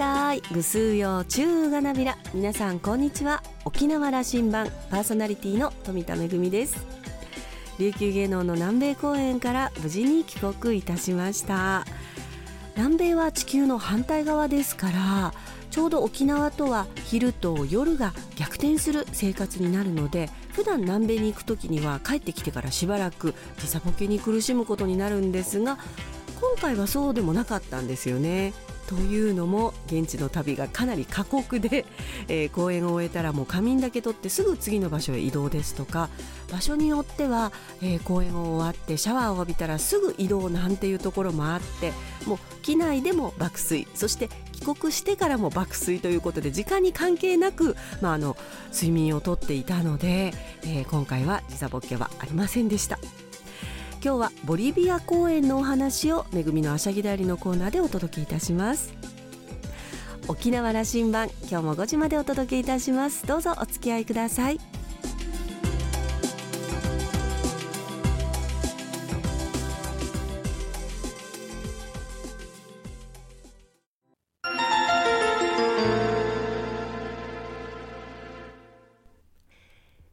たい。ぐすうよ中がなびら。皆さんこんにちは。沖縄羅針盤。パーソナリティの富田恵です。琉球芸能の南米公演から無事に帰国いたしました。南米は地球の反対側ですからちょうど沖縄とは昼と夜が逆転する生活になるので普段南米に行く時には帰ってきてからしばらく時差ボケに苦しむことになるんですが今回はそうでもなかったんですよね。というのも現地の旅がかなり過酷で、えー、公演を終えたらもう仮眠だけ取ってすぐ次の場所へ移動ですとか場所によっては、えー、公演を終わってシャワーを浴びたらすぐ移動なんていうところもあってもう機内でも爆睡そして帰国してからも爆睡ということで時間に関係なく、まあ、あの睡眠をとっていたので、えー、今回は時差ボケはありませんでした。今日はボリビア公演のお話をめぐみのあしゃぎだりのコーナーでお届けいたします。沖縄羅針盤今日も5時までお届けいたします。どうぞお付き合いください。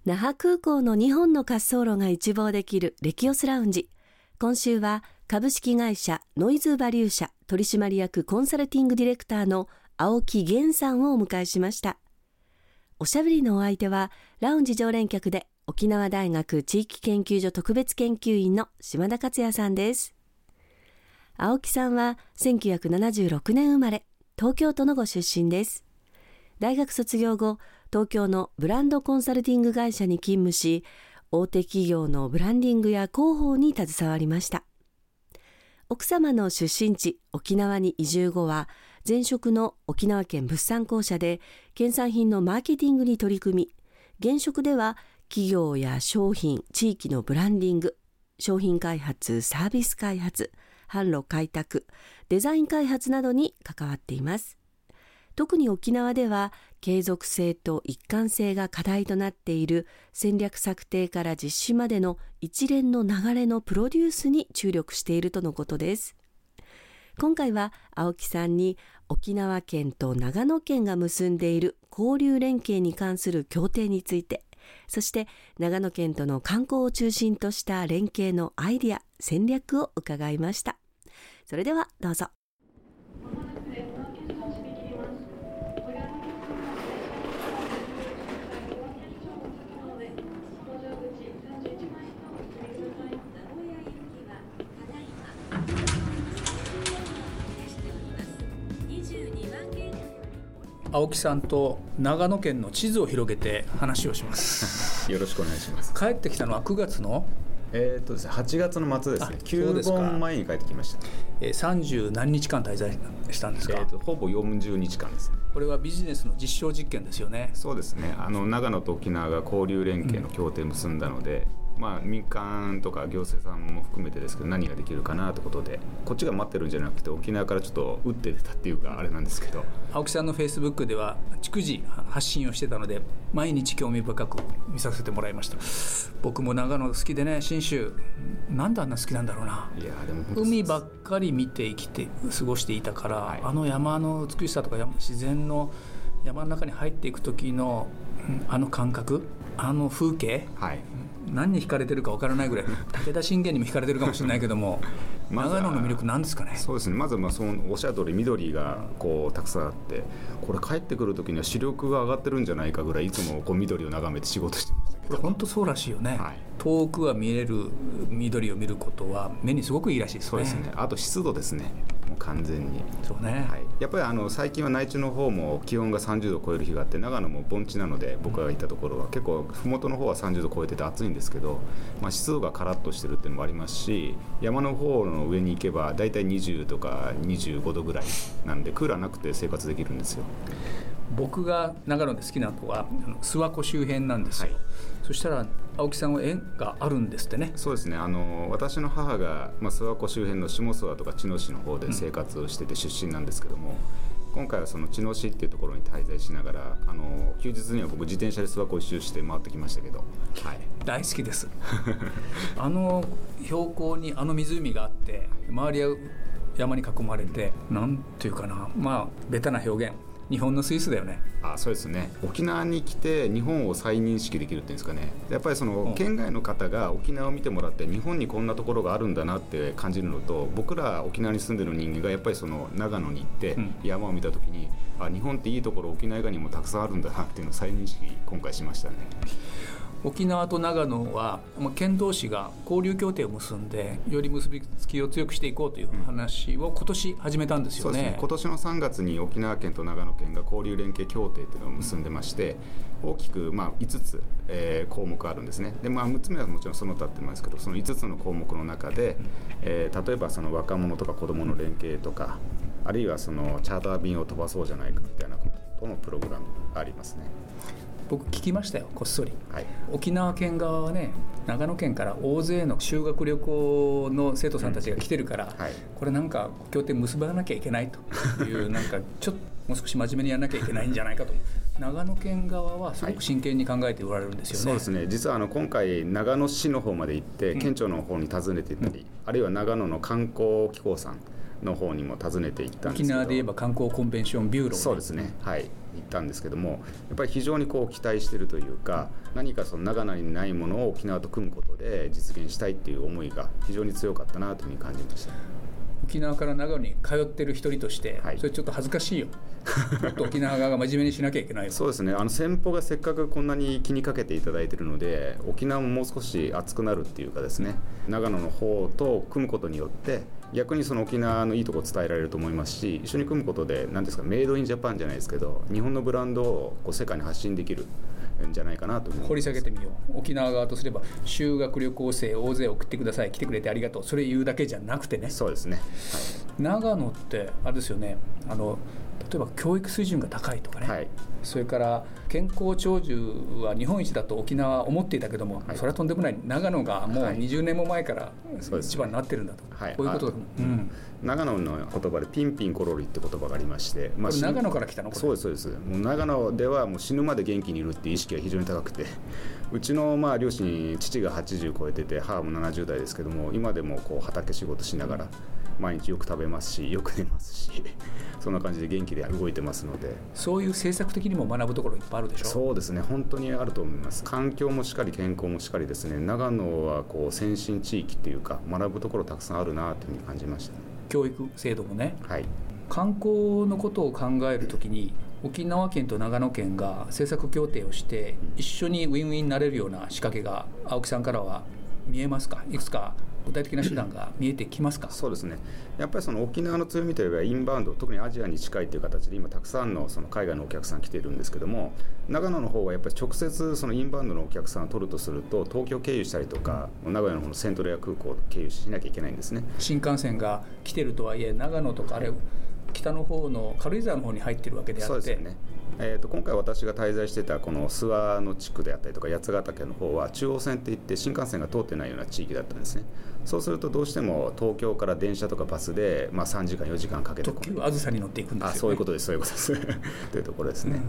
那覇空港の2本の滑走路が一望できるレキオスラウンジ。今週は株式会社ノイズバリュー社取締役コンサルティングディレクターの青木源さんをお迎えしました。おしゃべりのお相手はラウンジ常連客で沖縄大学地域研究所特別研究員の島田克也さんです。青木さんは1976年生まれ東京都のご出身です。大学卒業後東京のブランドコンサルティング会社に勤務し大手企業のブランディングや広報に携わりました。奥様の出身地沖縄に移住後は前職の沖縄県物産公社で県産品のマーケティングに取り組み現職では企業や商品地域のブランディング商品開発サービス開発販路開拓デザイン開発などに関わっています。特に沖縄では継続性と一貫性が課題となっている戦略策定から実施までの一連の流れのプロデュースに注力しているとのことです。今回は青木さんに沖縄県と長野県が結んでいる交流連携に関する協定についてそして長野県との観光を中心とした連携のアイディア戦略を伺いました。それではどうぞ。青木さんと長野県の地図を広げて話をします。よろしくお願いします。帰ってきたのは9月の？えー、っとですね8月の末ですね。9本前に帰ってきました。えー、30何日間滞在したんですか、えーと、ほぼ40日間ですこれはビジネスの実証実験ですよね。そうですね。あの長野と沖縄が交流連携の協定を結んだので、うんまあ、民間とか行政さんも含めてですけど何ができるかなということでこっちが待ってるんじゃなくて沖縄からちょっと打って出たっていうかあれなんですけど。青木さんのフェイスブックでは逐次発信をしてたので毎日興味深く見させてもらいました。僕も長野好きでね信州なんであんな好きなんだろうな。いやでも海ばっかり見て生きて過ごしていたから、はい、あの山の美しさとか自然の山の中に入っていく時のあの感覚あの風景、はい、何に惹かれてるか分からないぐらい武田信玄にも惹かれてるかもしれないけども 長野の魅力なんですかね？そうですね。まずまあそのおっしゃる通り緑がこうたくさんあってこれ帰ってくる時には視力が上がってるんじゃないかぐらいいつもこう緑を眺めて仕事してま本当そうらしいよね、はい、遠くは見える緑を見ることは目にすごくいいらしいですね。そうですね。あと湿度ですね。もう完全に。そうね、はい、やっぱりあの最近は内地の方も気温が30度を超える日があって長野も盆地なので僕が行ったところは結構麓の方は30度超えてて暑いんですけど、まあ、湿度がカラッとしてるっていうのもありますし山の方の上に行けば大体20とか25度ぐらいなんでクーラーなくて生活できるんですよ。僕が長野で好きなのは諏訪湖周辺なんですよ、はい、そしたら青木さんは縁があるんですってね。そうですね。あの私の母が、まあ、諏訪湖周辺の下諏訪とか茅野市の方で生活をしてて出身なんですけども、うん、今回はその茅野市っていうところに滞在しながらあの休日には僕自転車で諏訪湖一周して回ってきましたけど、はい、大好きです。あの標高にあの湖があって周りは山に囲まれてなんていうかな。まあベタな表現日本のスイスだよね。あそうですね。沖縄に来て日本を再認識できるっていうんですかね。やっぱりその県外の方が沖縄を見てもらって日本にこんなところがあるんだなって感じるのと僕ら沖縄に住んでる人間がやっぱりその長野に行って山を見た時に、うん、あ日本っていいところ沖縄以外にもたくさんあるんだなっていうのを再認識今回しましたね。沖縄と長野は県同士が交流協定を結んでより結びつきを強くしていこうという話を今年始めたんですよね,、ね。今年の3月に沖縄県と長野県が交流連携協定というのを結んでまして、大きくまあ5つ、えー、項目あるんですね。で、まあ、6つ目はもちろんその他ってますけどその5つの項目の中で、えー、例えばその若者とか子どもの連携とかあるいはそのチャーター便を飛ばそうじゃないかみたいなことのプログラムがありますね。僕聞きましたよこっそり、はい、沖縄県側はね長野県から大勢の修学旅行の生徒さんたちが来てるから、うん。はい、これなんか協定結ばなきゃいけないと。いう なんかちょっともう少し真面目にやらなきゃいけないんじゃないかと。長野県側はすごく真剣に考えておられるんですよね、はい、そうですね。実はあの今回長野市の方まで行って県庁の方に訪ねていったり、うん、あるいは長野の観光機構さんの方にも訪ねていったんです沖縄で言えば観光コンベンションビューローそうですね。はい行ったんですけどもやっぱり非常にこう期待しているというか何かその長野にないものを沖縄と組むことで実現したいっていう思いが非常に強かったなというふうに感じました。沖縄から長野に通ってる一人として、はい、それちょっと恥ずかしいよ。もっと沖縄側が真面目にしなきゃいけない そうですね。あの先方がせっかくこんなに気にかけていただいているので沖縄ももう少し熱くなるっていうかですね長野の方と組むことによって逆にその沖縄のいいとこ伝えられると思いますし一緒に組むことで何ですかメイドインジャパンじゃないですけど日本のブランドをこう世界に発信できるんじゃないかなと掘り下げてみよう。沖縄側とすれば修学旅行生大勢送ってください来てくれてありがとう。それ言うだけじゃなくてね。そうですね、はい、長野ってあれですよね。あの例えば教育水準が高いとかね、はい、それから健康長寿は日本一だと沖縄は思っていたけども、はい、それはとんでもない。長野がもう20年も前から一番になってるんだと、はい、こういうこと、う。ん、長野の言葉でピンピンコロリって言葉がありまして、まあ、長野から来たの？そうですそうです。もう長野ではもう死ぬまで元気にいるっていう意識が非常に高くてうちのまあ両親父が80超えてて母も70代ですけども今でもこう畑仕事しながら毎日よく食べますしよく寝ますし そんな感じで元気で動いてますので。そういう政策的にも学ぶところいっぱいあるでしょ？そうですね。本当にあると思います。環境もしっかり健康もしっかりですね。長野はこう先進地域っていうか学ぶところたくさんあるなというふうに感じました、ね、教育制度もね、はい、観光のことを考えるときに沖縄県と長野県が政策協定をして一緒にウィンウィンになれるような仕掛けが青木さんからは見えますか？いくつか具体的な手段が見えてきますか？そうですね。やっぱりその沖縄の強みといえばインバウンド特にアジアに近いという形で今たくさんのその海外のお客さん来ているんですけども長野の方はやっぱり直接そのインバウンドのお客さんを取るとすると東京経由したりとか名古屋の方のセントレア空港を経由しなきゃいけないんですね。新幹線が来てるとはいえ長野とかあれ北の方の軽井沢の方に入ってるわけであってそうですよねえーと、今回私が滞在してたこの諏訪の地区であったりとか八ヶ岳の方は中央線っていって新幹線が通ってないような地域だったんですね。そうするとどうしても東京から電車とかバスで、まあ、3時間4時間かけて特急あずさに乗っていくんですよ、ね、あそういうことですそういうことです。というところですね、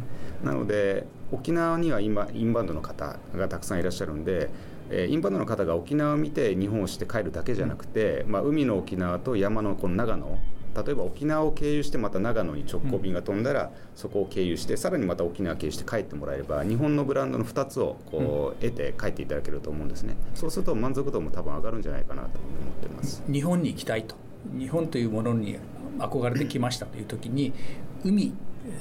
うん、なので沖縄には今インバウンドの方がたくさんいらっしゃるんでえインバウンドの方が沖縄を見て日本をして帰るだけじゃなくて、まあ、海の沖縄と山のこの長野例えば沖縄を経由してまた長野に直行便が飛んだら、そこを経由してさらにまた沖縄経由して帰ってもらえれば日本のブランドの2つをこう、得て帰っていただけると思うんですね。そうすると満足度も多分上がるんじゃないかなと思ってます。日本に行きたいと。日本というものに憧れてきましたという時に海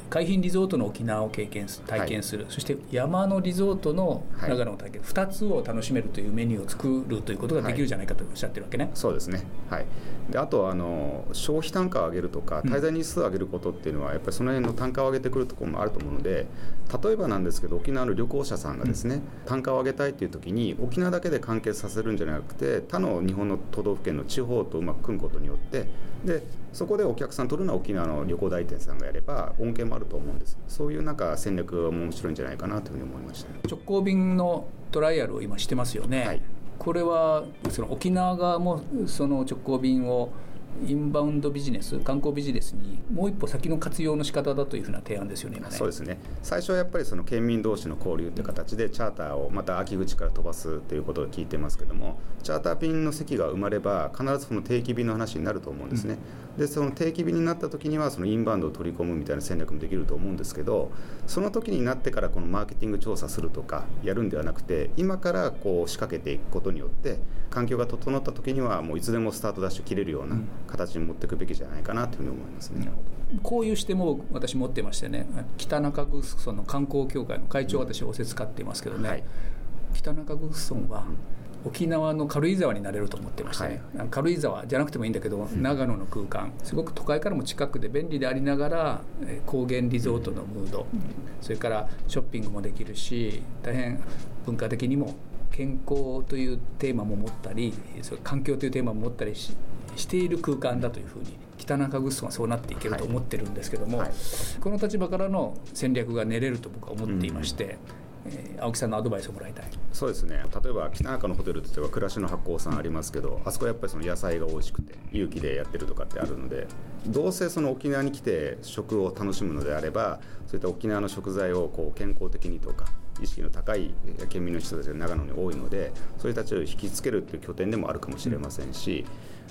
海浜リゾートの沖縄を経験す体験する、はい、そして山のリゾートの長野を体験、はい、2つを楽しめるというメニューを作るということができるじゃないかとおっしゃってるわけね、はい、そうですね、はい、であとあの消費単価を上げるとか滞在日数を上げることっていうのは、やっぱりその辺の単価を上げてくるところもあると思うので例えばなんですけど沖縄の旅行者さんがですね、うん、単価を上げたいっていう時に沖縄だけで完結させるんじゃなくて他の日本の都道府県の地方とうまく組むことによってでそこでお客さん取るのは沖縄の旅行代理店さんがやれば恩恵もあると思うんです。そういうなんか戦略も面白いんじゃないかなというふうに思いました。直行便のトライアルを今してますよね、はい、これはその沖縄側もその直行便をインバウンドビジネス観光ビジネスにもう一歩先の活用の仕方だというふうな提案ですよね、ね、そうですね。最初はやっぱりその県民同士の交流という形でチャーターをまた秋口から飛ばすということを聞いてますけどもチャーター便の席が生まれば必ずその定期便の話になると思うんですね、うん、でその定期便になった時にはそのインバウンドを取り込むみたいな戦略もできると思うんですけどその時になってからこのマーケティング調査するとかやるんではなくて今からこう仕掛けていくことによって環境が整った時にはもういつでもスタートダッシュ切れるような形に持っていくべきじゃないかなというふうに思いますね。こういう視点も私持ってましてね北中城村の観光協会の会長私仰せ使っていますけどね、はい、北中城村は沖縄の軽井沢になれると思ってましてね、はい、軽井沢じゃなくてもいいんだけど、長野の空間。すごく都会からも近くで便利でありながら高原リゾートのムード、それからショッピングもできるし大変文化的にも健康というテーマも持ったりそれ環境というテーマも持ったりししている空間だというふうに北中グッはそうなっていけると思ってるんですけども、はい。はい、この立場からの戦略が練れると僕は思っていまして。うん、え、青木さんのアドバイスをもらいたい。そうですね。例えば北中のホテルといえば暮らしの発酵さんありますけどあそこはやっぱりその野菜が美味しくて有機でやってるとかってあるのでどうせその沖縄に来て食を楽しむのであればそういった沖縄の食材をこう健康的にとか意識の高い県民の人たちが長野に多いのでそういう人たちを引きつけるっていう拠点でもあるかもしれませんし、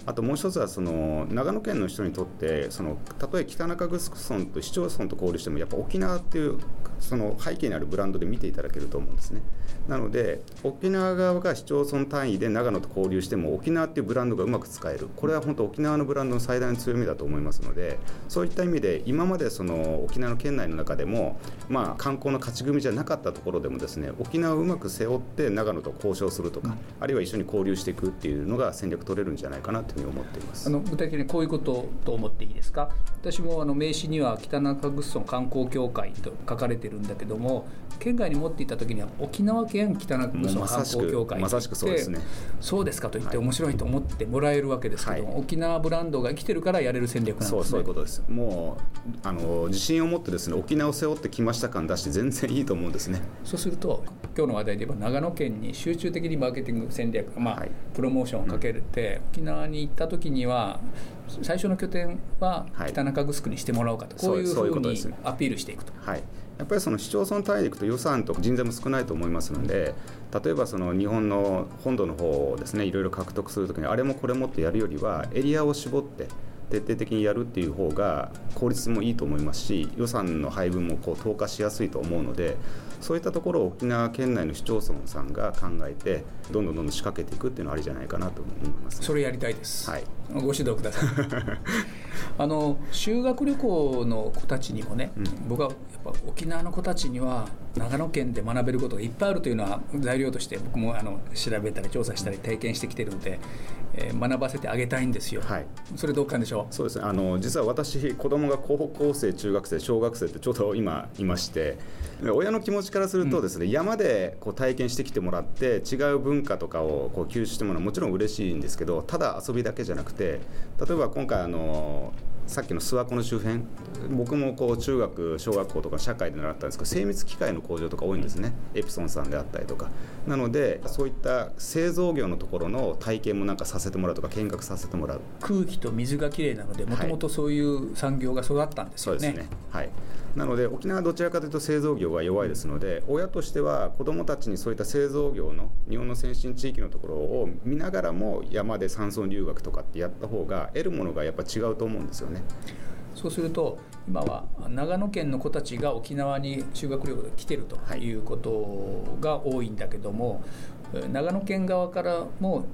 あともう一つはその長野県の人にとってそのたとえ北中城村と市町村と交流してもやっぱ沖縄っていうその背景にあるブランドで見ていただけると思うんですね。なので沖縄側が市町村単位で長野と交流しても沖縄っていうブランドがうまく使える。これは本当沖縄のブランドの最大の強みだと思いますのでそういった意味で今までその沖縄の県内の中でもまあ観光の勝ち組じゃなかったところでもですね沖縄をうまく背負って長野と交渉するとか、あるいは一緒に交流していくっていうのが戦略取れるんじゃないかなというふうに思っています。あの具体的にこういうことと思っていいですか？私もあの名刺には北中城村観光協会と書かれてるんだけども県外に持っていった時には沖縄県北中城村観光協会まさしくそうですね。そうですかと言って面白いと思ってもらえるわけですけど、はい、沖縄ブランドが生きてるからやれる戦略なんですね。そういうことです。もうあの自信を持ってですね沖縄を背負ってきました感出して全然いいと思うんですね。そうすると今日の話題で言えば長野県に集中的にマーケティング戦略、まあ、はい、プロモーションをかけて、うん、沖縄に行った時には最初の拠点は北中城にしてもらおうかと、はい、こういうふうにアピールしていくと。はいやっぱりその市町村単位でいくと予算とか人材も少ないと思いますので例えばその日本の本土の方をですねいろいろ獲得するときにあれもこれもってやるよりはエリアを絞って徹底的にやるっていう方が効率もいいと思いますし予算の配分もこう投下しやすいと思うのでそういったところを沖縄県内の市町村さんが考えてどんどんどんどん仕掛けていくっていうのはありじゃないかなと思います、それやりたいです、はい、ご指導ください。あの修学旅行の子たちにもね、うん、僕はやっぱ沖縄の子たちには長野県で学べることがいっぱいあるというのは材料として僕もあの調べたり調査したり体験してきてるので、えー、学ばせてあげたいんですよ、はい、それどうかでしょう？そうですね。あの実は私子供が高校生中学生小学生ってちょうど今いまして親の気持ちからするとですね、うん、山でこう体験してきてもらって違う文化とかをこう吸収してもらうのはもちろん嬉しいんですけどただ遊びだけじゃなくて例えば今回あのさっきの諏訪湖の周辺僕もこう中学小学校とか社会で習ったんですけど精密機械の工場とか多いんですね。エプソンさんであったりとか。なのでそういった製造業のところの体験もなんかさせてもらうとか見学させてもらう。空気と水がきれいなのでもともとそういう産業が育ったんですよね、はい、そうですね。はいなので沖縄はどちらかというと製造業が弱いですので親としては子どもたちにそういった製造業の日本の先進地域のところを見ながらも山で山村留学とかってやった方が得るものがやっぱ違うと思うんですよね。そうすると今は長野県の子たちが沖縄に修学旅行で来てるということが多いんだけども、はい、長野県側からも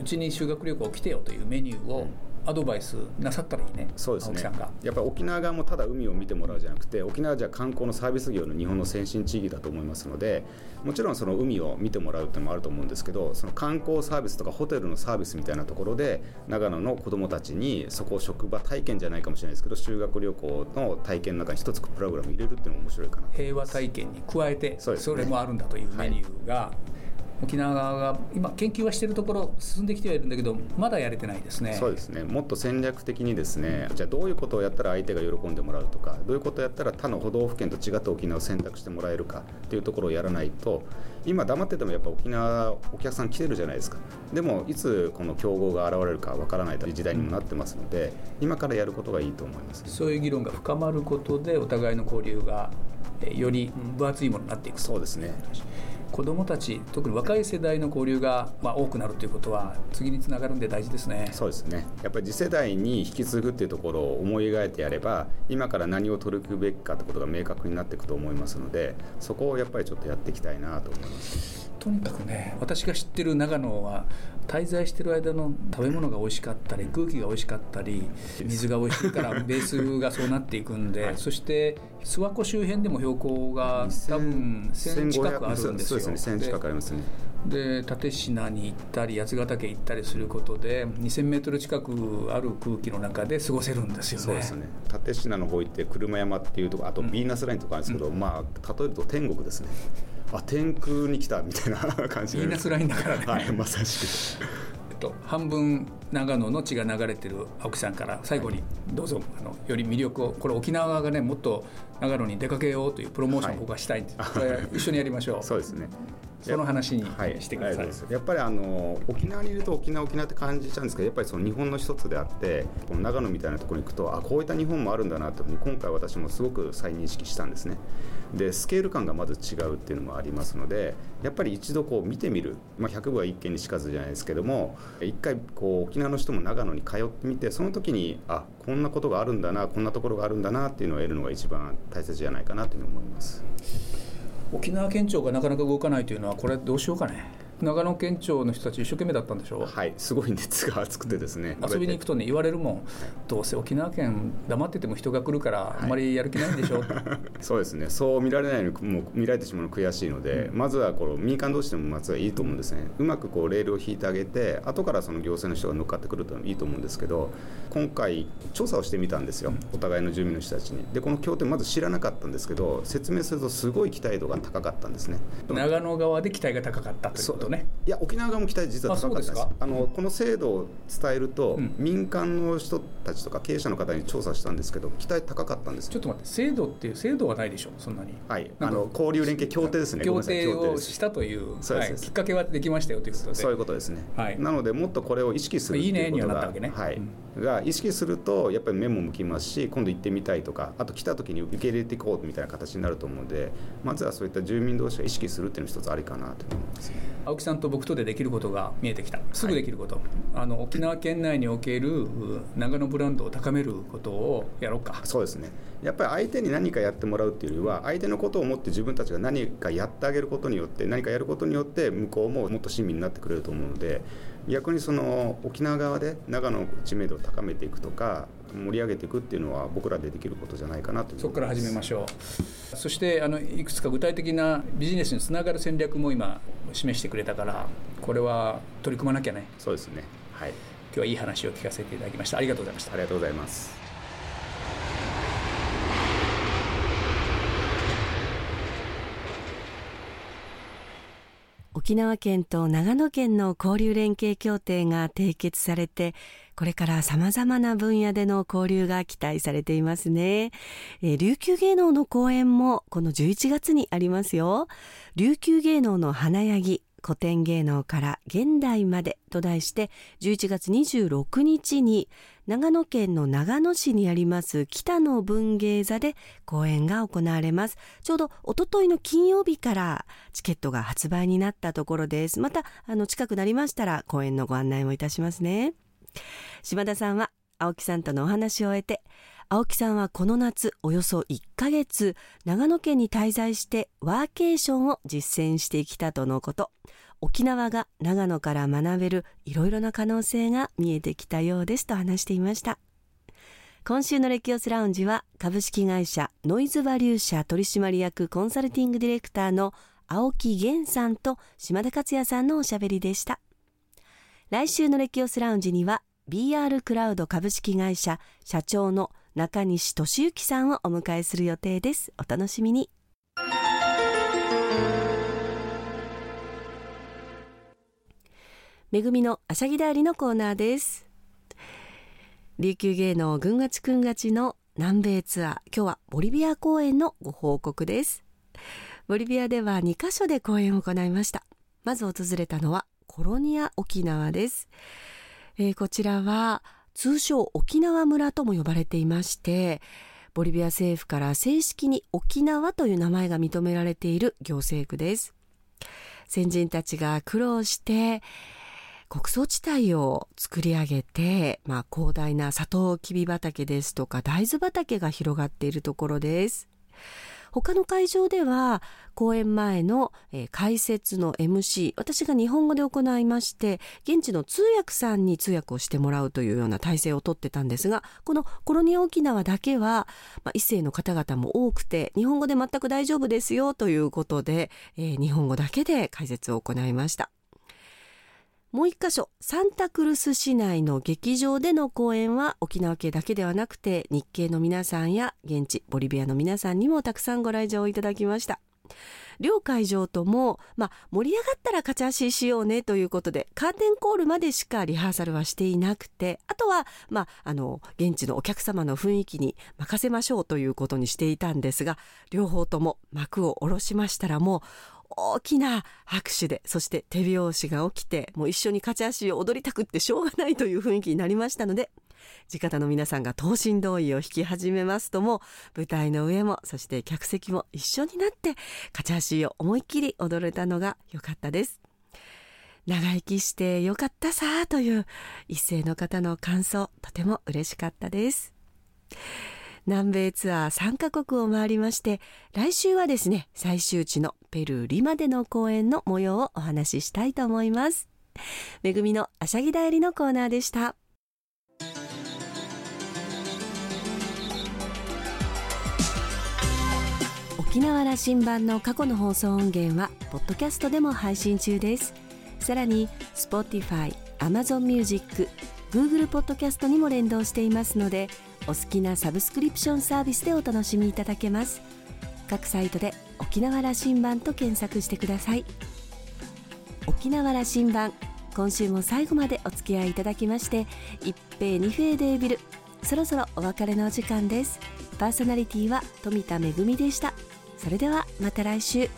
うちに修学旅行来てよというメニューを、うんアドバイスなさったらいいね、そうですね。やっぱり沖縄側もただ海を見てもらうじゃなくて、沖縄じゃ観光のサービス業の日本の先進地域だと思いますので、もちろんその海を見てもらうっていうのもあると思うんですけど、その観光サービスとかホテルのサービスみたいなところで、長野の子どもたちに、そこを職場体験じゃないかもしれないですけど、修学旅行の体験の中に一つプログラム入れるっていうのも面白いかな平和体験に加えて、そ,、れもあるんだというメニューが、はい沖縄が今研究はしているところ進んできてはいるんだけどまだやれてないですね。そうですね。もっと戦略的にですねじゃあどういうことをやったら相手が喜んでもらうとかどういうことをやったら他の都道府県と違った沖縄を選択してもらえるかっていうところをやらないと今黙っててもやっぱ沖縄お客さん来てるじゃないですか。でもいつこの競合が現れるかわからないという時代にもなってますので今からやることがいいと思います。そういう議論が深まることでお互いの交流がより分厚いものになっていくそうですね子どもたち特に若い世代の交流が、まあ、多くなるということは次につながるんで大事ですね。そうですね。やっぱり次世代に引き継ぐっていうところを思い描いてやれば今から何を取り組むべきかってことが明確になっていくと思いますのでそこをやっぱりちょっとやっていきたいなと思います。とにかくね私が知ってる長野は滞在してる間の食べ物が美味しかったり空気が美味しかったり水が美味しいからベースがそうなっていくんで、はい、そして諏訪湖周辺でも標高が多分1000近くあるんですよ。そうですね1000近くありますねで立科に行ったり八ヶ岳行ったりすることで2000メートル近くある空気の中で過ごせるんですよね。そうですね立科の方行って車山っていうとこあとヴィーナスラインとかあるんですけど、うん、まあ例えると天国ですね。あ天空に来たみたいな 感じヴィーナスラインだからね。はい、まさしく。えっと、半分長野の血が流れてる青木さんから最後にどうぞあのより魅力をこれ沖縄がねもっと長野に出かけようというプロモーションを僕はしたいんで、はい、これ一緒にやりましょう。そうですねその話にしてください、はい、やっぱりあの沖縄にいると沖縄沖縄って感じちゃうんですけどやっぱりその日本の一つであってこの長野みたいなところに行くとあこういった日本もあるんだなというふうに今回私もすごく再認識したんですね。でスケール感がまず違うっていうのもありますのでやっぱり一度こう見てみる、まあ、100部は一見にしかずじゃないですけども一回こう沖縄の人も長野に通ってみてその時にあこんなことがあるんだなこんなところがあるんだなっていうのを得るのが一番大切じゃないかなというふうに思います。沖縄県庁がなかなか動かないというのはこれどうしようかね。長野県庁の人たち一生懸命だったんでしょ？うはいすごい熱が熱くてですね、遊びに行くとね言われるもん、はい、どうせ沖縄県黙ってても人が来るからあんまりやる気ないんでしょ、はい、そうですね。そう見られないのもう見られてしまうの悔しいので、うん、まずはこの民間同士でもまずはいいと思うんですね。うまくこうレールを引いてあげて後からその行政の人が乗っかってくるといいと思うんですけど今回調査をしてみたんですよ、お互いの住民の人たちに。でこの協定まず知らなかったんですけど説明するとすごい期待度が高かったんですね。長野側で期待が高かったということね。いや沖縄側も期待実は高かったです。あのこの制度を伝えると、うん、民間の人たちとか経営者の方に調査したんですけど期待高かったんです。ちょっと待って制度っていう制度はないでしょ？そんなに。はい。あの交流連携協定ですね。協定をしたという、はい、きっかけはできましたよということで。そういうことですね、はい、なのでもっとこれを意識するいいねにはなったわけね、はい、うん、が意識するとやっぱり目も向きますし今度行ってみたいとかあと来た時に受け入れていこうみたいな形になると思うのでまずはそういった住民同士が意識するっていうの一つありかなと思います、青木さんと僕とでできることが見えてきた。すぐできること、はい、あの沖縄県内における長野ブランドを高めることをやろうか。そうですね。やっぱり相手に何かやってもらうっていうよりは相手のことを思って自分たちが何かやってあげることによって何かやることによって向こうももっと親身になってくれると思うので逆にその沖縄側で長野の知名度を高めていくとか盛り上げていくっていうのは僕らでできることじゃないかなとそこから始めましょう。そしてあのいくつか具体的なビジネスにつながる戦略も今示してくれたからこれは取り組まなきゃね。そうですね。はい。今日はいい話を聞かせていただきました。ありがとうございました。ありがとうございます沖縄県と長野県の交流連携協定が締結されてこれから様々な分野での交流が期待されていますね。えー、琉球芸能の公演もこの11月にありますよ。琉球芸能の花やぎ、古典芸能から現代までと題して11月26日に長野県の長野市にあります北の文芸座で公演が行われます。ちょうどおとといの金曜日からチケットが発売になったところです。また、あの、近くなりましたら公演のご案内もいたしますね。島田さんは青木さんとのお話を終えて青木さんはこの夏およそ1ヶ月長野県に滞在してワーケーションを実践してきたとのこと。沖縄が長野から学べるいろいろな可能性が見えてきたようですと話していました。今週のレキオスラウンジは株式会社ノイズバリュー社取締役コンサルティングディレクターの青木源さんと島田克也さんのおしゃべりでした。来週のレキオスラウンジには BR クラウド株式会社社長の中西俊之さんをお迎えする予定です。お楽しみに。めぐみのあしゃぎだりのコーナーです。琉球芸能軍がちくんがちの南米ツアー。今日はボリビア公演のご報告です。ボリビアでは2カ所で公演を行いました。まず訪れたのはコロニア沖縄です、えー、こちらは通称沖縄村とも呼ばれていましてボリビア政府から正式に沖縄という名前が認められている行政区です。先人たちが苦労して穀倉地帯を作り上げて、まあ、広大なサトウキビ畑ですとか大豆畑が広がっているところです。他の会場では公演前の、えー、解説の MC 私が日本語で行いまして現地の通訳さんに通訳をしてもらうというような体制をとってたんですがこのコロニア沖縄だけは、まあ、異性の方々も多くて日本語で全く大丈夫ですよということで、えー、日本語だけで解説を行いました。もう一箇所サンタクルス市内の劇場での公演は沖縄系だけではなくて日系の皆さんや現地ボリビアの皆さんにもたくさんご来場いただきました。両会場とも、まあ、盛り上がったら勝ち足しようねということでカーテンコールまでしかリハーサルはしていなくてあとは、まあ、あの現地のお客様の雰囲気に任せましょうということにしていたんですが両方とも幕を下ろしましたらもう大きな拍手でそして手拍子が起きてもう一緒に勝ち足を踊りたくってしょうがないという雰囲気になりましたので 地方の皆さんが等身同意を引き始めますとも舞台の上もそして客席も一緒になって勝ち足を思いっきり踊れたのが良かったです。長生きしてよかったさという一斉の方の感想とても嬉しかったです。南米ツアー3カ国を回りまして来週はですね最終地のペルーリマでの公演の模様をお話ししたいと思います。めぐみのあしゃぎだよりのコーナーでした。沖縄羅針盤の過去の放送音源はポッドキャストでも配信中です。さらに Spotify、Amazon Music、Google ポッドキャストにも連動していますのでお好きなサブスクリプションサービスでお楽しみいただけます。各サイトで沖縄羅針盤と検索してください。沖縄羅針盤今週も最後までお付き合いいただきまして一平二平デービルそろそろお別れのお時間です。パーソナリティは富田恵でした。それではまた来週。